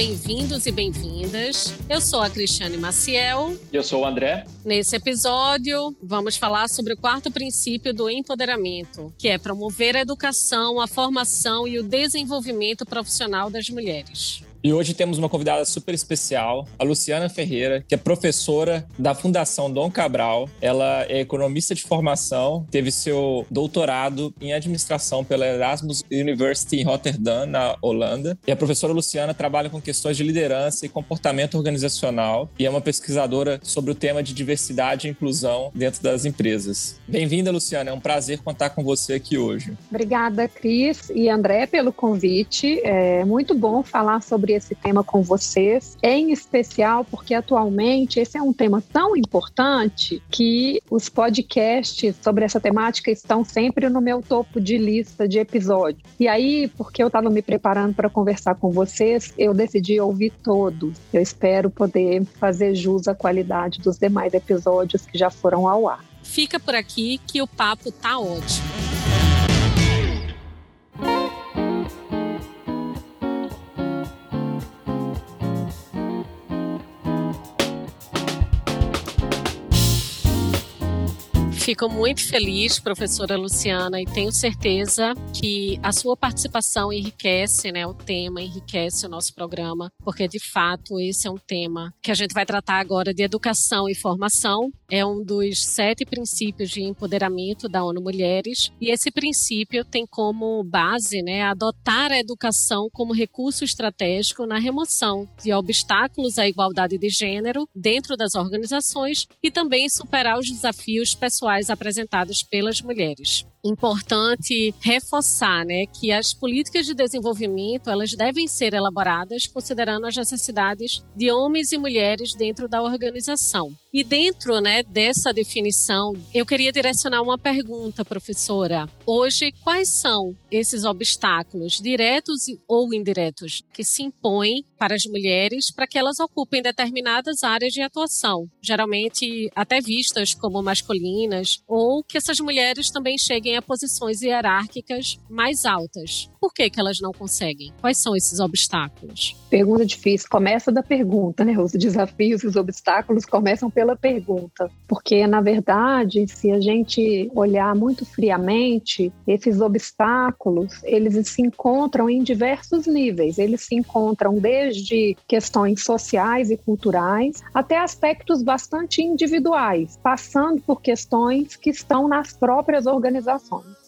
bem-vindos e bem-vindas. Eu sou a Cristiane Maciel. Eu sou o André. Nesse episódio, vamos falar sobre o quarto princípio do empoderamento, que é promover a educação, a formação e o desenvolvimento profissional das mulheres. E hoje temos uma convidada super especial, a Luciana Ferreira, que é professora da Fundação Dom Cabral. Ela é economista de formação, teve seu doutorado em administração pela Erasmus University em Rotterdam, na Holanda. E a professora Luciana trabalha com questões de liderança e comportamento organizacional e é uma pesquisadora sobre o tema de diversidade e inclusão dentro das empresas. Bem-vinda, Luciana. É um prazer contar com você aqui hoje. Obrigada, Cris e André, pelo convite. É muito bom falar sobre sobre esse tema com vocês, em especial porque atualmente esse é um tema tão importante que os podcasts sobre essa temática estão sempre no meu topo de lista de episódios. E aí, porque eu estava me preparando para conversar com vocês, eu decidi ouvir todos. Eu espero poder fazer jus à qualidade dos demais episódios que já foram ao ar. Fica por aqui que o papo tá ótimo. Fico muito feliz, professora Luciana, e tenho certeza que a sua participação enriquece né, o tema, enriquece o nosso programa, porque de fato esse é um tema que a gente vai tratar agora de educação e formação. É um dos sete princípios de empoderamento da ONU Mulheres, e esse princípio tem como base né, adotar a educação como recurso estratégico na remoção de obstáculos à igualdade de gênero dentro das organizações e também superar os desafios pessoais apresentados pelas mulheres importante reforçar, né, que as políticas de desenvolvimento elas devem ser elaboradas considerando as necessidades de homens e mulheres dentro da organização. E dentro, né, dessa definição, eu queria direcionar uma pergunta, professora. Hoje, quais são esses obstáculos, diretos ou indiretos, que se impõem para as mulheres para que elas ocupem determinadas áreas de atuação, geralmente até vistas como masculinas, ou que essas mulheres também cheguem cheguem a posições hierárquicas mais altas. Por que, que elas não conseguem? Quais são esses obstáculos? Pergunta difícil. Começa da pergunta, né? Os desafios e os obstáculos começam pela pergunta. Porque, na verdade, se a gente olhar muito friamente, esses obstáculos, eles se encontram em diversos níveis. Eles se encontram desde questões sociais e culturais até aspectos bastante individuais, passando por questões que estão nas próprias organizações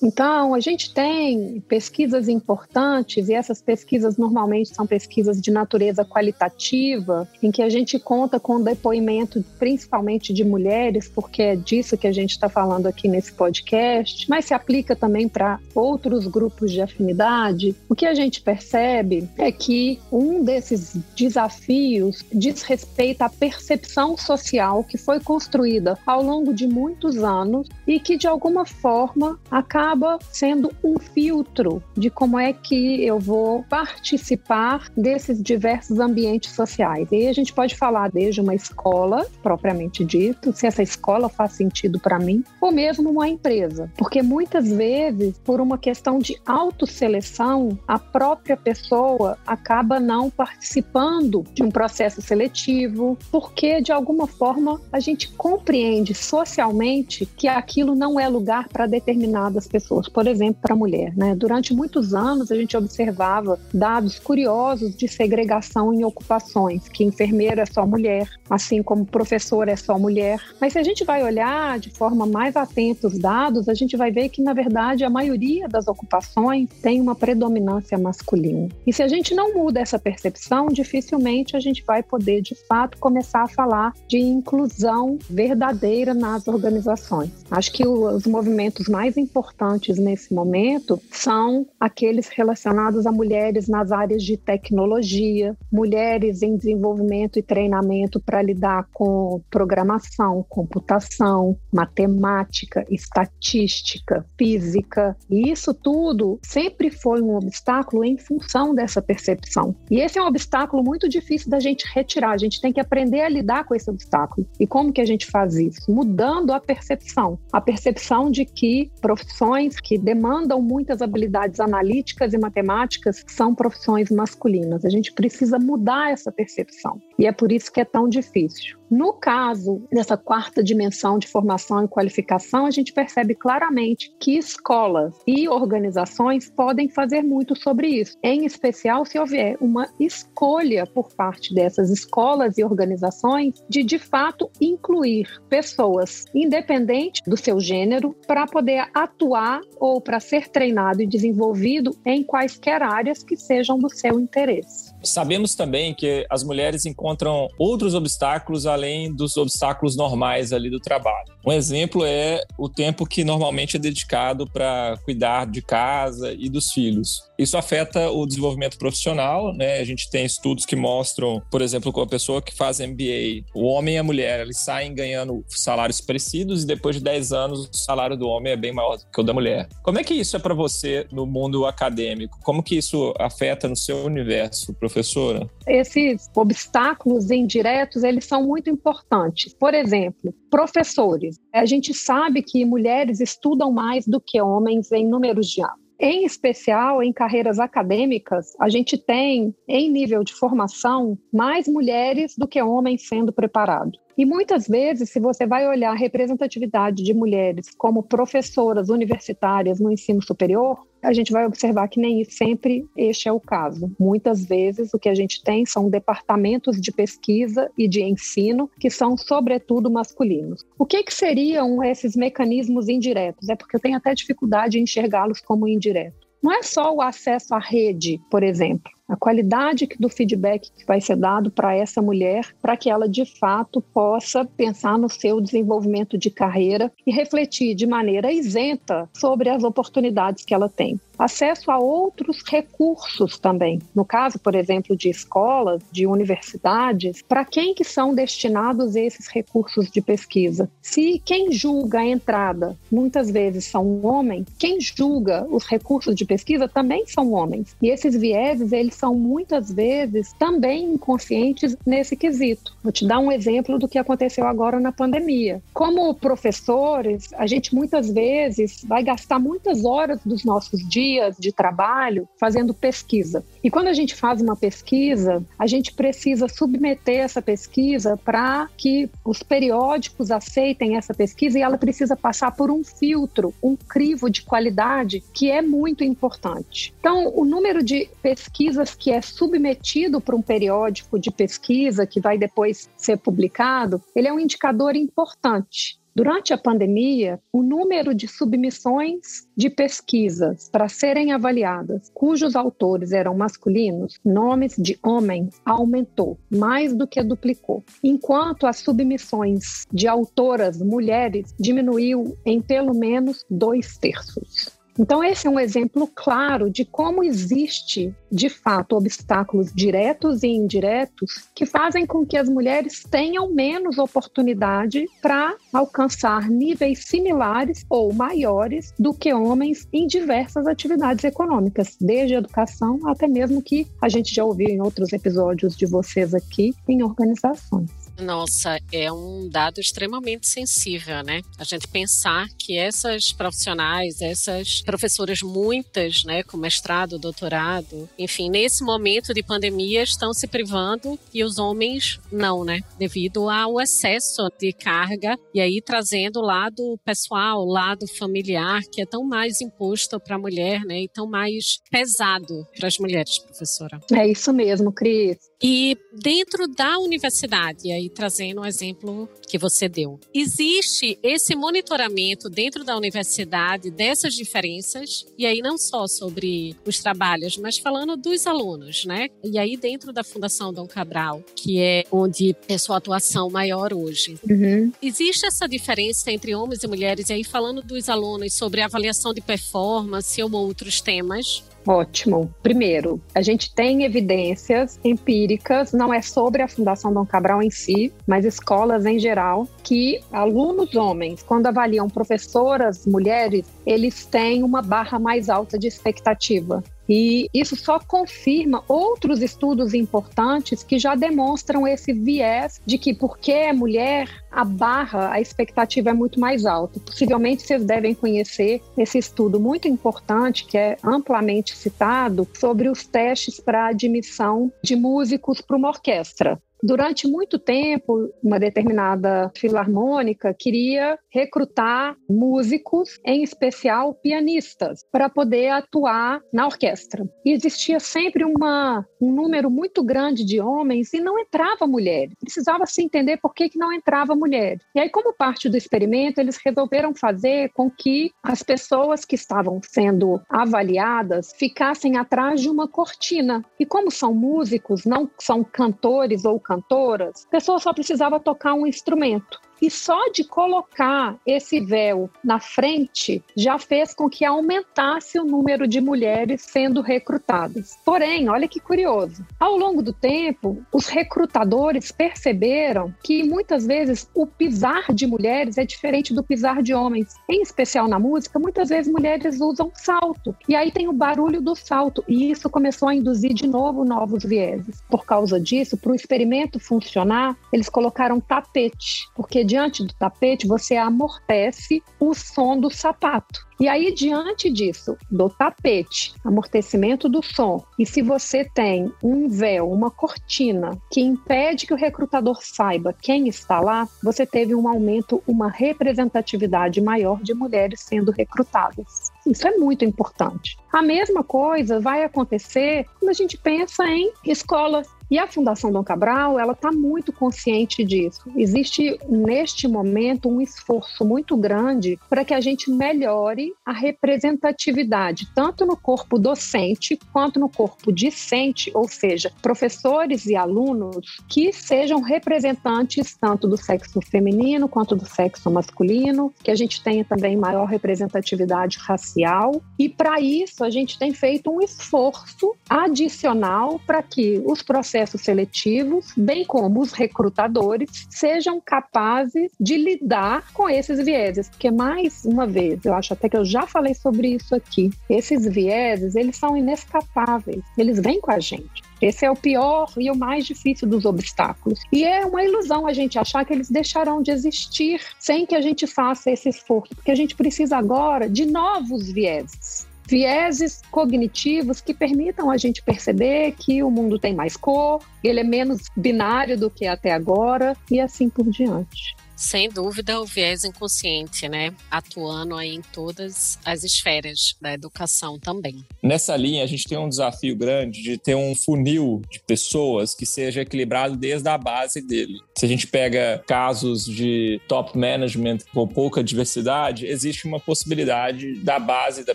então, a gente tem pesquisas importantes, e essas pesquisas normalmente são pesquisas de natureza qualitativa, em que a gente conta com depoimento principalmente de mulheres, porque é disso que a gente está falando aqui nesse podcast, mas se aplica também para outros grupos de afinidade. O que a gente percebe é que um desses desafios diz respeito à percepção social que foi construída ao longo de muitos anos e que, de alguma forma, acaba sendo um filtro de como é que eu vou participar desses diversos ambientes sociais. E a gente pode falar desde uma escola, propriamente dito, se essa escola faz sentido para mim, ou mesmo uma empresa. Porque muitas vezes, por uma questão de autoseleção, a própria pessoa acaba não participando de um processo seletivo, porque de alguma forma a gente compreende socialmente que aquilo não é lugar para determinadas das pessoas, por exemplo, para a mulher. Né? Durante muitos anos, a gente observava dados curiosos de segregação em ocupações, que enfermeira é só mulher, assim como professor é só mulher. Mas se a gente vai olhar de forma mais atenta os dados, a gente vai ver que, na verdade, a maioria das ocupações tem uma predominância masculina. E se a gente não muda essa percepção, dificilmente a gente vai poder, de fato, começar a falar de inclusão verdadeira nas organizações. Acho que os movimentos mais importantes nesse momento são aqueles relacionados a mulheres nas áreas de tecnologia, mulheres em desenvolvimento e treinamento para lidar com programação, computação, matemática, estatística, física. E isso tudo sempre foi um obstáculo em função dessa percepção. E esse é um obstáculo muito difícil da gente retirar. A gente tem que aprender a lidar com esse obstáculo. E como que a gente faz isso? Mudando a percepção. A percepção de que profissões que demandam muitas habilidades analíticas e matemáticas são profissões masculinas. A gente precisa mudar essa percepção. E é por isso que é tão difícil. No caso dessa quarta dimensão de formação e qualificação, a gente percebe claramente que escolas e organizações podem fazer muito sobre isso, em especial se houver uma escolha por parte dessas escolas e organizações de, de fato, incluir pessoas independentes do seu gênero para poder atuar ou para ser treinado e desenvolvido em quaisquer áreas que sejam do seu interesse. Sabemos também que as mulheres encontram outros obstáculos além dos obstáculos normais ali do trabalho. Um exemplo é o tempo que normalmente é dedicado para cuidar de casa e dos filhos. Isso afeta o desenvolvimento profissional, né? A gente tem estudos que mostram, por exemplo, com a pessoa que faz MBA, o homem e a mulher, eles saem ganhando salários parecidos e depois de 10 anos o salário do homem é bem maior do que o da mulher. Como é que isso é para você no mundo acadêmico? Como que isso afeta no seu universo, professora? Esses obstáculos indiretos, eles são muito importantes. Por exemplo, professores. A gente sabe que mulheres estudam mais do que homens em números de anos. Em especial em carreiras acadêmicas, a gente tem, em nível de formação, mais mulheres do que homens sendo preparados. E muitas vezes, se você vai olhar a representatividade de mulheres como professoras universitárias no ensino superior, a gente vai observar que nem sempre este é o caso. Muitas vezes o que a gente tem são departamentos de pesquisa e de ensino que são sobretudo masculinos. O que, que seriam esses mecanismos indiretos? É porque eu tenho até dificuldade em enxergá-los como indiretos. Não é só o acesso à rede, por exemplo a qualidade do feedback que vai ser dado para essa mulher, para que ela de fato possa pensar no seu desenvolvimento de carreira e refletir de maneira isenta sobre as oportunidades que ela tem. Acesso a outros recursos também. No caso, por exemplo, de escolas, de universidades, para quem que são destinados esses recursos de pesquisa? Se quem julga a entrada muitas vezes são homens, quem julga os recursos de pesquisa também são homens. E esses vieses, eles são muitas vezes também inconscientes nesse quesito. Vou te dar um exemplo do que aconteceu agora na pandemia. Como professores, a gente muitas vezes vai gastar muitas horas dos nossos dias de trabalho fazendo pesquisa. E quando a gente faz uma pesquisa, a gente precisa submeter essa pesquisa para que os periódicos aceitem essa pesquisa e ela precisa passar por um filtro, um crivo de qualidade que é muito importante. Então, o número de pesquisas que é submetido para um periódico de pesquisa que vai depois ser publicado, ele é um indicador importante. Durante a pandemia, o número de submissões de pesquisas para serem avaliadas, cujos autores eram masculinos, nomes de homens, aumentou, mais do que duplicou, enquanto as submissões de autoras mulheres diminuiu em pelo menos dois terços. Então, esse é um exemplo claro de como existe, de fato, obstáculos diretos e indiretos que fazem com que as mulheres tenham menos oportunidade para alcançar níveis similares ou maiores do que homens em diversas atividades econômicas, desde educação até mesmo que a gente já ouviu em outros episódios de vocês aqui, em organizações. Nossa, é um dado extremamente sensível, né? A gente pensar que essas profissionais, essas professoras, muitas, né, com mestrado, doutorado, enfim, nesse momento de pandemia estão se privando e os homens não, né? Devido ao excesso de carga e aí trazendo o lado pessoal, o lado familiar, que é tão mais imposto para a mulher, né? E tão mais pesado para as mulheres, professora. É isso mesmo, Cris. E dentro da universidade, aí trazendo um exemplo que você deu, existe esse monitoramento dentro da universidade dessas diferenças, e aí não só sobre os trabalhos, mas falando dos alunos, né? E aí dentro da Fundação Dom Cabral, que é onde é sua atuação maior hoje, uhum. existe essa diferença entre homens e mulheres, e aí falando dos alunos sobre avaliação de performance ou outros temas, Ótimo. Primeiro, a gente tem evidências empíricas, não é sobre a Fundação Dom Cabral em si, mas escolas em geral, que alunos homens, quando avaliam professoras mulheres, eles têm uma barra mais alta de expectativa. E isso só confirma outros estudos importantes que já demonstram esse viés de que porque é mulher, a barra, a expectativa é muito mais alta. Possivelmente vocês devem conhecer esse estudo muito importante que é amplamente citado sobre os testes para admissão de músicos para uma orquestra. Durante muito tempo, uma determinada filarmônica queria recrutar músicos, em especial pianistas, para poder atuar na orquestra. E existia sempre uma, um número muito grande de homens e não entrava mulheres. Precisava se entender por que, que não entrava mulher. E aí, como parte do experimento, eles resolveram fazer com que as pessoas que estavam sendo avaliadas ficassem atrás de uma cortina. E como são músicos, não são cantores ou cantores, cantoras, a pessoa só precisava tocar um instrumento. E só de colocar esse véu na frente já fez com que aumentasse o número de mulheres sendo recrutadas. Porém, olha que curioso, ao longo do tempo, os recrutadores perceberam que muitas vezes o pisar de mulheres é diferente do pisar de homens. Em especial na música, muitas vezes mulheres usam salto. E aí tem o barulho do salto. E isso começou a induzir de novo novos vieses. Por causa disso, para o experimento funcionar, eles colocaram tapete, porque diante do tapete, você amortece o som do sapato. E aí, diante disso, do tapete, amortecimento do som, e se você tem um véu, uma cortina que impede que o recrutador saiba quem está lá, você teve um aumento, uma representatividade maior de mulheres sendo recrutadas. Isso é muito importante. A mesma coisa vai acontecer quando a gente pensa em escolas e a Fundação Dom Cabral, ela está muito consciente disso. Existe, neste momento, um esforço muito grande para que a gente melhore a representatividade, tanto no corpo docente quanto no corpo discente, ou seja, professores e alunos que sejam representantes tanto do sexo feminino quanto do sexo masculino, que a gente tenha também maior representatividade racial. E para isso, a gente tem feito um esforço adicional para que os processos seletivos, bem como os recrutadores, sejam capazes de lidar com esses vieses. Porque, mais uma vez, eu acho até que eu já falei sobre isso aqui, esses vieses, eles são inescapáveis, eles vêm com a gente. Esse é o pior e o mais difícil dos obstáculos. E é uma ilusão a gente achar que eles deixarão de existir sem que a gente faça esse esforço, porque a gente precisa agora de novos vieses vieses cognitivos que permitam a gente perceber que o mundo tem mais cor, ele é menos binário do que até agora e assim por diante. Sem dúvida, o viés inconsciente, né? Atuando aí em todas as esferas da educação também. Nessa linha, a gente tem um desafio grande de ter um funil de pessoas que seja equilibrado desde a base dele. Se a gente pega casos de top management com pouca diversidade, existe uma possibilidade da base da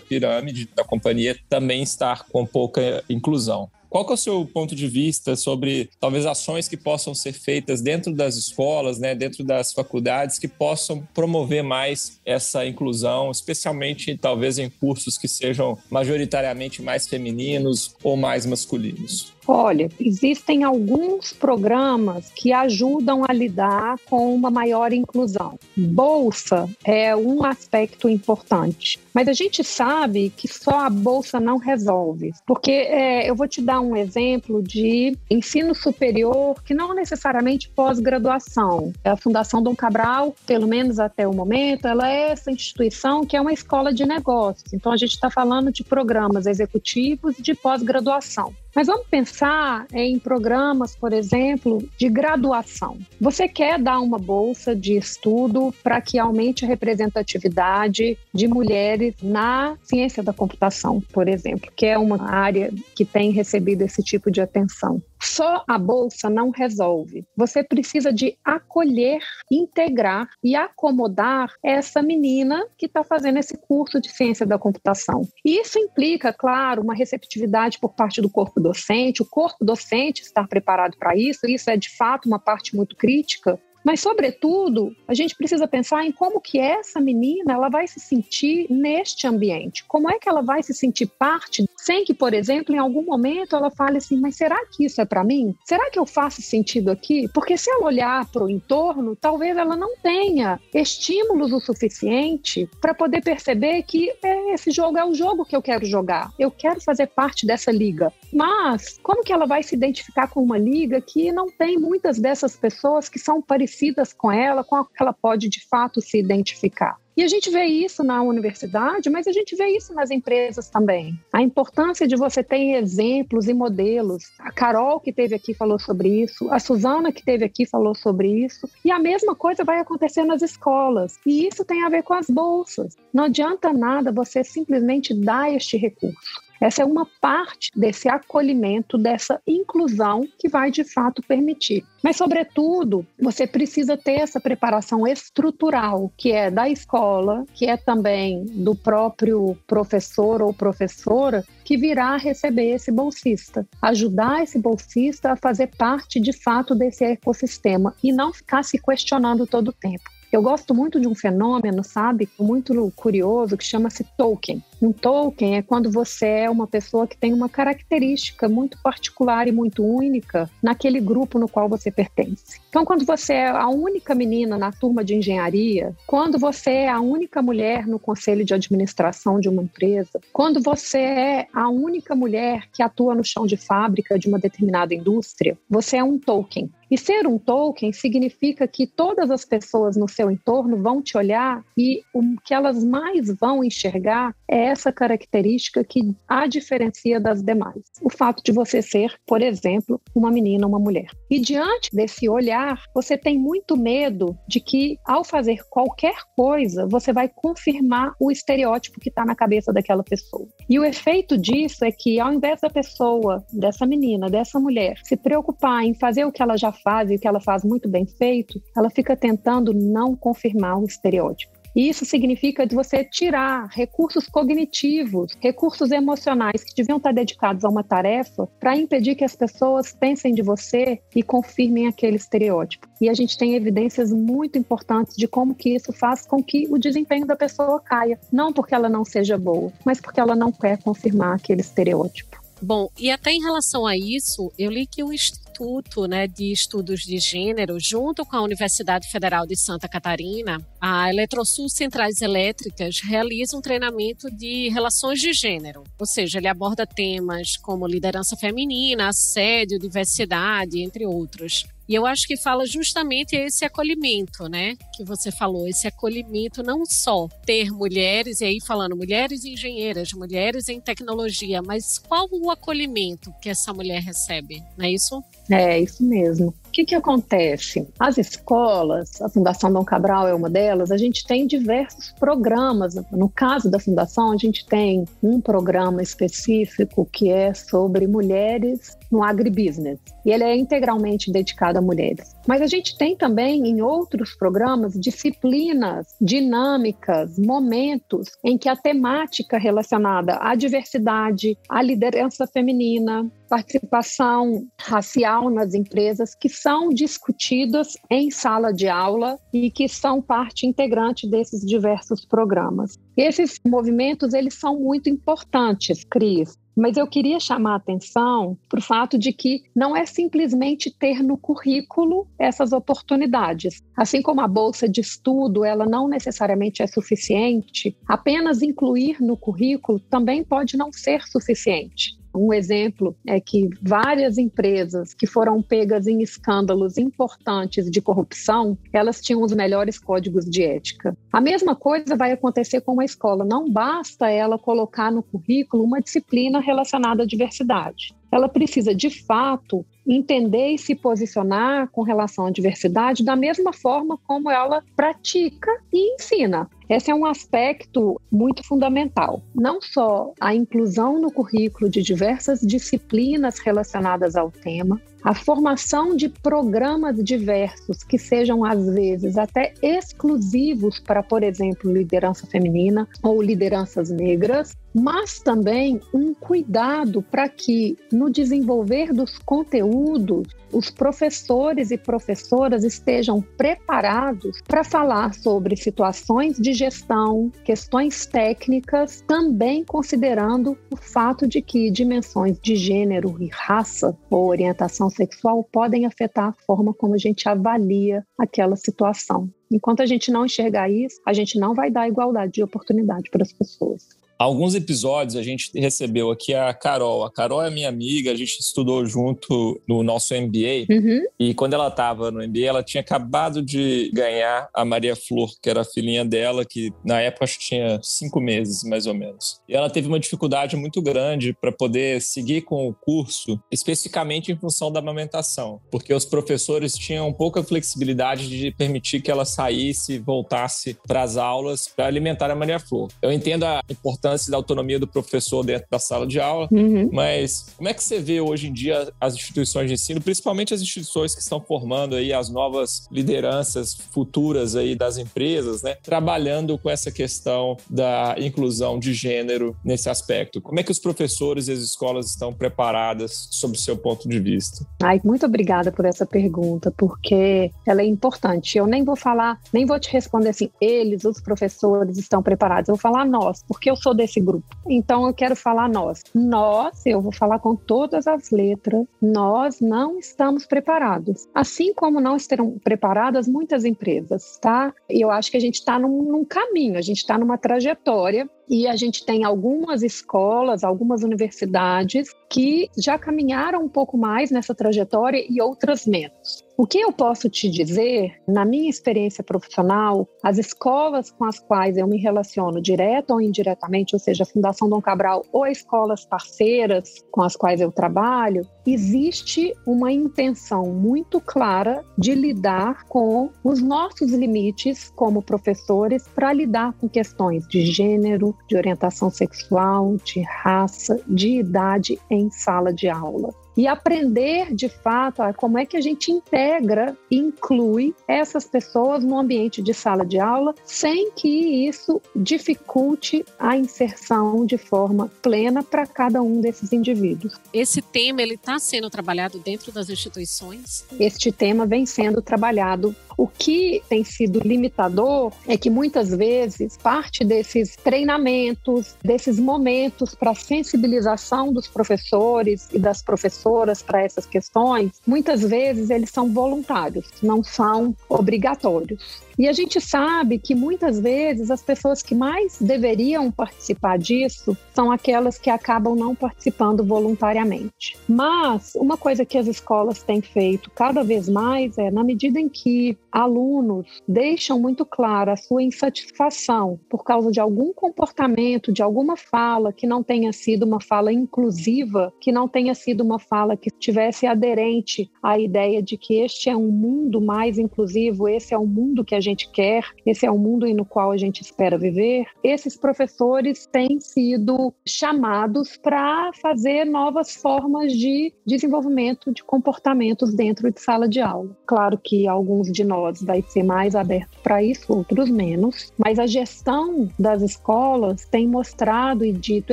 pirâmide da companhia também estar com pouca inclusão. Qual que é o seu ponto de vista sobre talvez ações que possam ser feitas dentro das escolas, né, dentro das faculdades, que possam promover mais essa inclusão, especialmente talvez em cursos que sejam majoritariamente mais femininos ou mais masculinos? Olha, existem alguns programas que ajudam a lidar com uma maior inclusão. Bolsa é um aspecto importante, mas a gente sabe que só a bolsa não resolve, porque é, eu vou te dar um exemplo de ensino superior que não necessariamente pós-graduação. A Fundação Dom Cabral, pelo menos até o momento, ela é essa instituição que é uma escola de negócios. Então a gente está falando de programas executivos de pós-graduação. Mas vamos pensar em programas, por exemplo, de graduação. Você quer dar uma bolsa de estudo para que aumente a representatividade de mulheres na ciência da computação, por exemplo, que é uma área que tem recebido esse tipo de atenção. Só a bolsa não resolve. Você precisa de acolher, integrar e acomodar essa menina que está fazendo esse curso de ciência da computação. E isso implica, claro, uma receptividade por parte do corpo docente, o corpo docente estar preparado para isso. Isso é de fato uma parte muito crítica, Mas, sobretudo, a gente precisa pensar em como que essa menina ela vai se sentir neste ambiente. Como é que ela vai se sentir parte, sem que, por exemplo, em algum momento ela fale assim, mas será que isso é para mim? Será que eu faço sentido aqui? Porque se ela olhar para o entorno, talvez ela não tenha estímulos o suficiente para poder perceber que é, esse jogo é o jogo que eu quero jogar. Eu quero fazer parte dessa liga. Mas como que ela vai se identificar com uma liga que não tem muitas dessas pessoas que são parecidas com ela, com a que ela pode de fato se identificar? E a gente vê isso na universidade, mas a gente vê isso nas empresas também. A importância de você ter exemplos e modelos. A Carol, que teve aqui, falou sobre isso. A Suzana, que teve aqui, falou sobre isso. E a mesma coisa vai acontecer nas escolas. E isso tem a ver com as bolsas. Não adianta nada você simplesmente dar este recurso. Essa é uma parte desse acolhimento, dessa inclusão que vai de fato permitir. Mas, sobretudo, você precisa ter essa preparação estrutural, que é da escola, que é também do próprio professor ou professora que virá receber esse bolsista. Ajudar esse bolsista a fazer parte de fato desse ecossistema e não ficar se questionando todo o tempo. Eu gosto muito de um fenômeno, sabe, muito curioso, que chama-se token. Um token é quando você é uma pessoa que tem uma característica muito particular e muito única naquele grupo no qual você pertence. Então, quando você é a única menina na turma de engenharia, quando você é a única mulher no conselho de administração de uma empresa, quando você é a única mulher que atua no chão de fábrica de uma determinada indústria, você é um token. E ser um token significa que todas as pessoas no seu entorno vão te olhar e o que elas mais vão enxergar é essa característica que a diferencia das demais. O fato de você ser, por exemplo, uma menina, uma mulher. E diante desse olhar, você tem muito medo de que, ao fazer qualquer coisa, você vai confirmar o estereótipo que está na cabeça daquela pessoa. E o efeito disso é que, ao invés da pessoa, dessa menina, dessa mulher, se preocupar em fazer o que ela já faz e o que ela faz muito bem feito, ela fica tentando não confirmar o estereótipo. Isso significa de você tirar recursos cognitivos, recursos emocionais que deviam estar dedicados a uma tarefa para impedir que as pessoas pensem de você e confirmem aquele estereótipo. E a gente tem evidências muito importantes de como que isso faz com que o desempenho da pessoa caia, não porque ela não seja boa, mas porque ela não quer confirmar aquele estereótipo. Bom, e até em relação a isso, eu li que o Instituto né, de Estudos de Gênero, junto com a Universidade Federal de Santa Catarina, a Eletrosul Centrais Elétricas realiza um treinamento de relações de gênero, ou seja, ele aborda temas como liderança feminina, assédio, diversidade, entre outros. E eu acho que fala justamente esse acolhimento, né? Que você falou, esse acolhimento não só ter mulheres, e aí falando mulheres engenheiras, mulheres em tecnologia, mas qual o acolhimento que essa mulher recebe, não é isso? É, isso mesmo. O que, que acontece? As escolas, a Fundação Dom Cabral é uma delas, a gente tem diversos programas. No caso da Fundação, a gente tem um programa específico que é sobre mulheres no agribusiness. E ele é integralmente dedicado a mulheres. Mas a gente tem também em outros programas disciplinas, dinâmicas, momentos em que a temática relacionada à diversidade, à liderança feminina, participação racial nas empresas que são discutidas em sala de aula e que são parte integrante desses diversos programas. Esses movimentos eles são muito importantes, Cris, mas eu queria chamar a atenção para o fato de que não é simplesmente ter no currículo essas oportunidades. Assim como a bolsa de estudo, ela não necessariamente é suficiente, apenas incluir no currículo também pode não ser suficiente. Um exemplo é que várias empresas que foram pegas em escândalos importantes de corrupção, elas tinham os melhores códigos de ética. A mesma coisa vai acontecer com a escola. Não basta ela colocar no currículo uma disciplina relacionada à diversidade ela precisa, de fato, entender e se posicionar com relação à diversidade da mesma forma como ela pratica e ensina. Esse é um aspecto muito fundamental. Não só a inclusão no currículo de diversas disciplinas relacionadas ao tema, a formação de programas diversos que sejam às vezes até exclusivos para, por exemplo, liderança feminina ou lideranças negras, mas também um cuidado para que no desenvolver dos conteúdos os professores e professoras estejam preparados para falar sobre situações de gestão, questões técnicas, também considerando o fato de que dimensões de gênero e raça ou orientação sexual podem afetar a forma como a gente avalia aquela situação. Enquanto a gente não enxergar isso, a gente não vai dar igualdade de oportunidade para as pessoas alguns episódios a gente recebeu aqui a Carol. A Carol é minha amiga, a gente estudou junto no nosso MBA. Uhum. E quando ela estava no MBA, ela tinha acabado de ganhar a Maria Flor, que era a filhinha dela, que na época acho que tinha cinco meses, mais ou menos. E ela teve uma dificuldade muito grande para poder seguir com o curso, especificamente em função da amamentação, porque os professores tinham pouca flexibilidade de permitir que ela saísse e voltasse para as aulas para alimentar a Maria Flor. Eu entendo a importância importância da autonomia do professor dentro da sala de aula, uhum. mas como é que você vê hoje em dia as instituições de ensino, principalmente as instituições que estão formando aí as novas lideranças futuras aí das empresas, né, trabalhando com essa questão da inclusão de gênero nesse aspecto? Como é que os professores e as escolas estão preparadas sob o seu ponto de vista? Ai, muito obrigada por essa pergunta, porque ela é importante. Eu nem vou falar, nem vou te responder assim, eles, os professores, estão preparados. Eu vou falar nós, porque eu sou desse grupo. Então eu quero falar nós. Nós, eu vou falar com todas as letras, nós não estamos preparados. Assim como não estarão preparadas muitas empresas, tá? E eu acho que a gente está num, num caminho, a gente está numa trajetória e a gente tem algumas escolas, algumas universidades que já caminharam um pouco mais nessa trajetória e outras menos. O que eu posso te dizer, na minha experiência profissional, as escolas com as quais eu me relaciono direto ou indiretamente, ou seja, a Fundação Dom Cabral ou escolas parceiras com as quais eu trabalho, existe uma intenção muito clara de lidar com os nossos limites como professores para lidar com questões de gênero, de orientação sexual, de raça, de idade em sala de aula e aprender de fato a como é que a gente integra e inclui essas pessoas no ambiente de sala de aula sem que isso dificulte a inserção de forma plena para cada um desses indivíduos. Esse tema ele está sendo trabalhado dentro das instituições? Este tema vem sendo trabalhado o que tem sido limitador é que muitas vezes parte desses treinamentos, desses momentos para sensibilização dos professores e das professoras para essas questões, muitas vezes eles são voluntários, não são obrigatórios. E a gente sabe que muitas vezes as pessoas que mais deveriam participar disso são aquelas que acabam não participando voluntariamente. Mas uma coisa que as escolas têm feito cada vez mais é, na medida em que alunos deixam muito clara a sua insatisfação por causa de algum comportamento, de alguma fala que não tenha sido uma fala inclusiva, que não tenha sido uma fala que tivesse aderente à ideia de que este é um mundo mais inclusivo, esse é um mundo que a gente quer, esse é o mundo no qual a gente espera viver, esses professores têm sido chamados para fazer novas formas de desenvolvimento de comportamentos dentro de sala de aula. Claro que alguns de nós vai ser mais aberto para isso, outros menos, mas a gestão das escolas tem mostrado e dito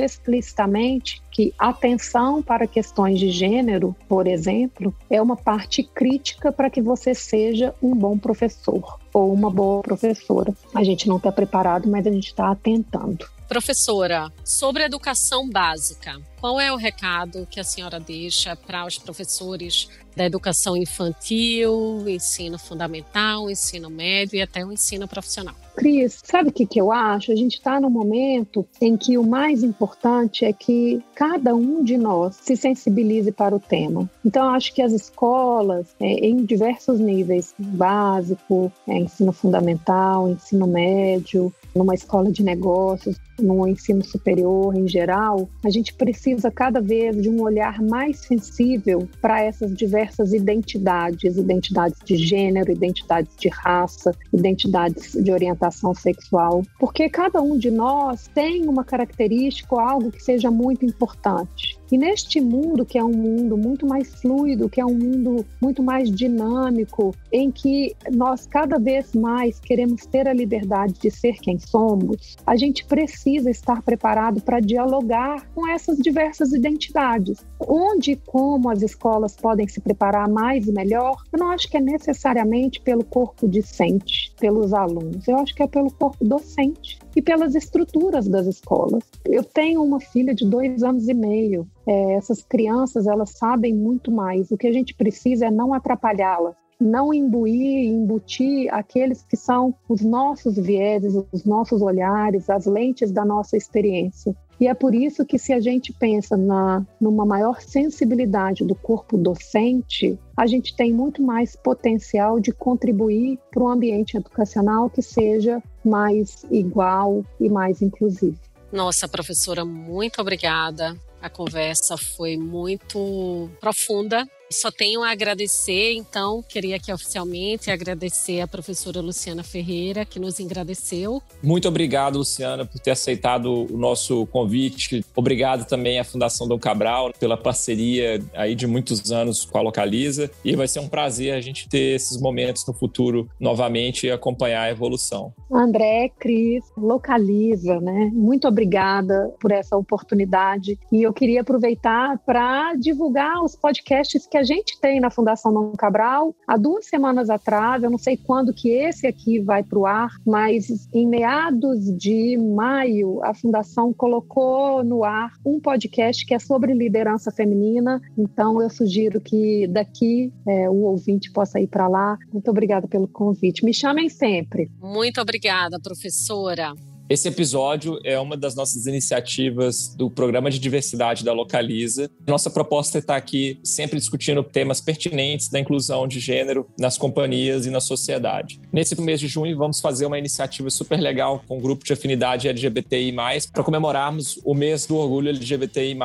explicitamente que atenção para questões de gênero, por exemplo, é uma parte crítica para que você seja um bom professor ou uma boa professora. A gente não está preparado, mas a gente está atentando. Professora, sobre educação básica, qual é o recado que a senhora deixa para os professores da educação infantil, ensino fundamental, ensino médio e até o ensino profissional? Cris, sabe o que, que eu acho? A gente está num momento em que o mais importante é que cada um de nós se sensibilize para o tema. Então, acho que as escolas, é, em diversos níveis, básico, é, ensino fundamental, ensino médio, numa escola de negócios, no ensino superior em geral, a gente precisa cada vez de um olhar mais sensível para essas diversas identidades, identidades de gênero, identidades de raça, identidades de orientação sexual, porque cada um de nós tem uma característica ou algo que seja muito importante. E neste mundo, que é um mundo muito mais fluido, que é um mundo muito mais dinâmico, em que nós cada vez mais queremos ter a liberdade de ser quem somos, a gente precisa estar preparado para dialogar com essas diversas identidades. Onde e como as escolas podem se preparar mais e melhor, eu não acho que é necessariamente pelo corpo discente, pelos alunos, eu acho que é pelo corpo docente e pelas estruturas das escolas. Eu tenho uma filha de dois anos e meio. É, essas crianças elas sabem muito mais. O que a gente precisa é não atrapalhá-las não imbuir, embutir aqueles que são os nossos vieses, os nossos olhares, as lentes da nossa experiência. E é por isso que, se a gente pensa na, numa maior sensibilidade do corpo docente, a gente tem muito mais potencial de contribuir para um ambiente educacional que seja mais igual e mais inclusivo. Nossa, professora, muito obrigada. A conversa foi muito profunda só tenho a agradecer, então, queria aqui oficialmente agradecer a professora Luciana Ferreira, que nos agradeceu. Muito obrigado, Luciana, por ter aceitado o nosso convite. Obrigado também à Fundação Dom Cabral pela parceria aí de muitos anos com a Localiza. E vai ser um prazer a gente ter esses momentos no futuro novamente e acompanhar a evolução. André, Cris, Localiza, né? Muito obrigada por essa oportunidade. E eu queria aproveitar para divulgar os podcasts que que a gente tem na Fundação Dom Cabral. Há duas semanas atrás, eu não sei quando que esse aqui vai para o ar, mas em meados de maio, a Fundação colocou no ar um podcast que é sobre liderança feminina. Então, eu sugiro que daqui é, o ouvinte possa ir para lá. Muito obrigada pelo convite. Me chamem sempre. Muito obrigada, professora. Esse episódio é uma das nossas iniciativas do Programa de Diversidade da Localiza. Nossa proposta é estar aqui sempre discutindo temas pertinentes da inclusão de gênero nas companhias e na sociedade. Nesse mês de junho, vamos fazer uma iniciativa super legal com o um grupo de afinidade LGBTI, para comemorarmos o mês do orgulho LGBTI,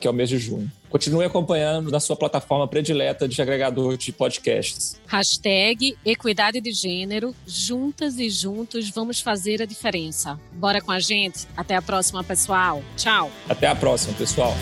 que é o mês de junho. Continue acompanhando na sua plataforma predileta de agregador de podcasts. Hashtag Equidade de Gênero. Juntas e juntos vamos fazer a diferença. Bora com a gente? Até a próxima, pessoal. Tchau. Até a próxima, pessoal.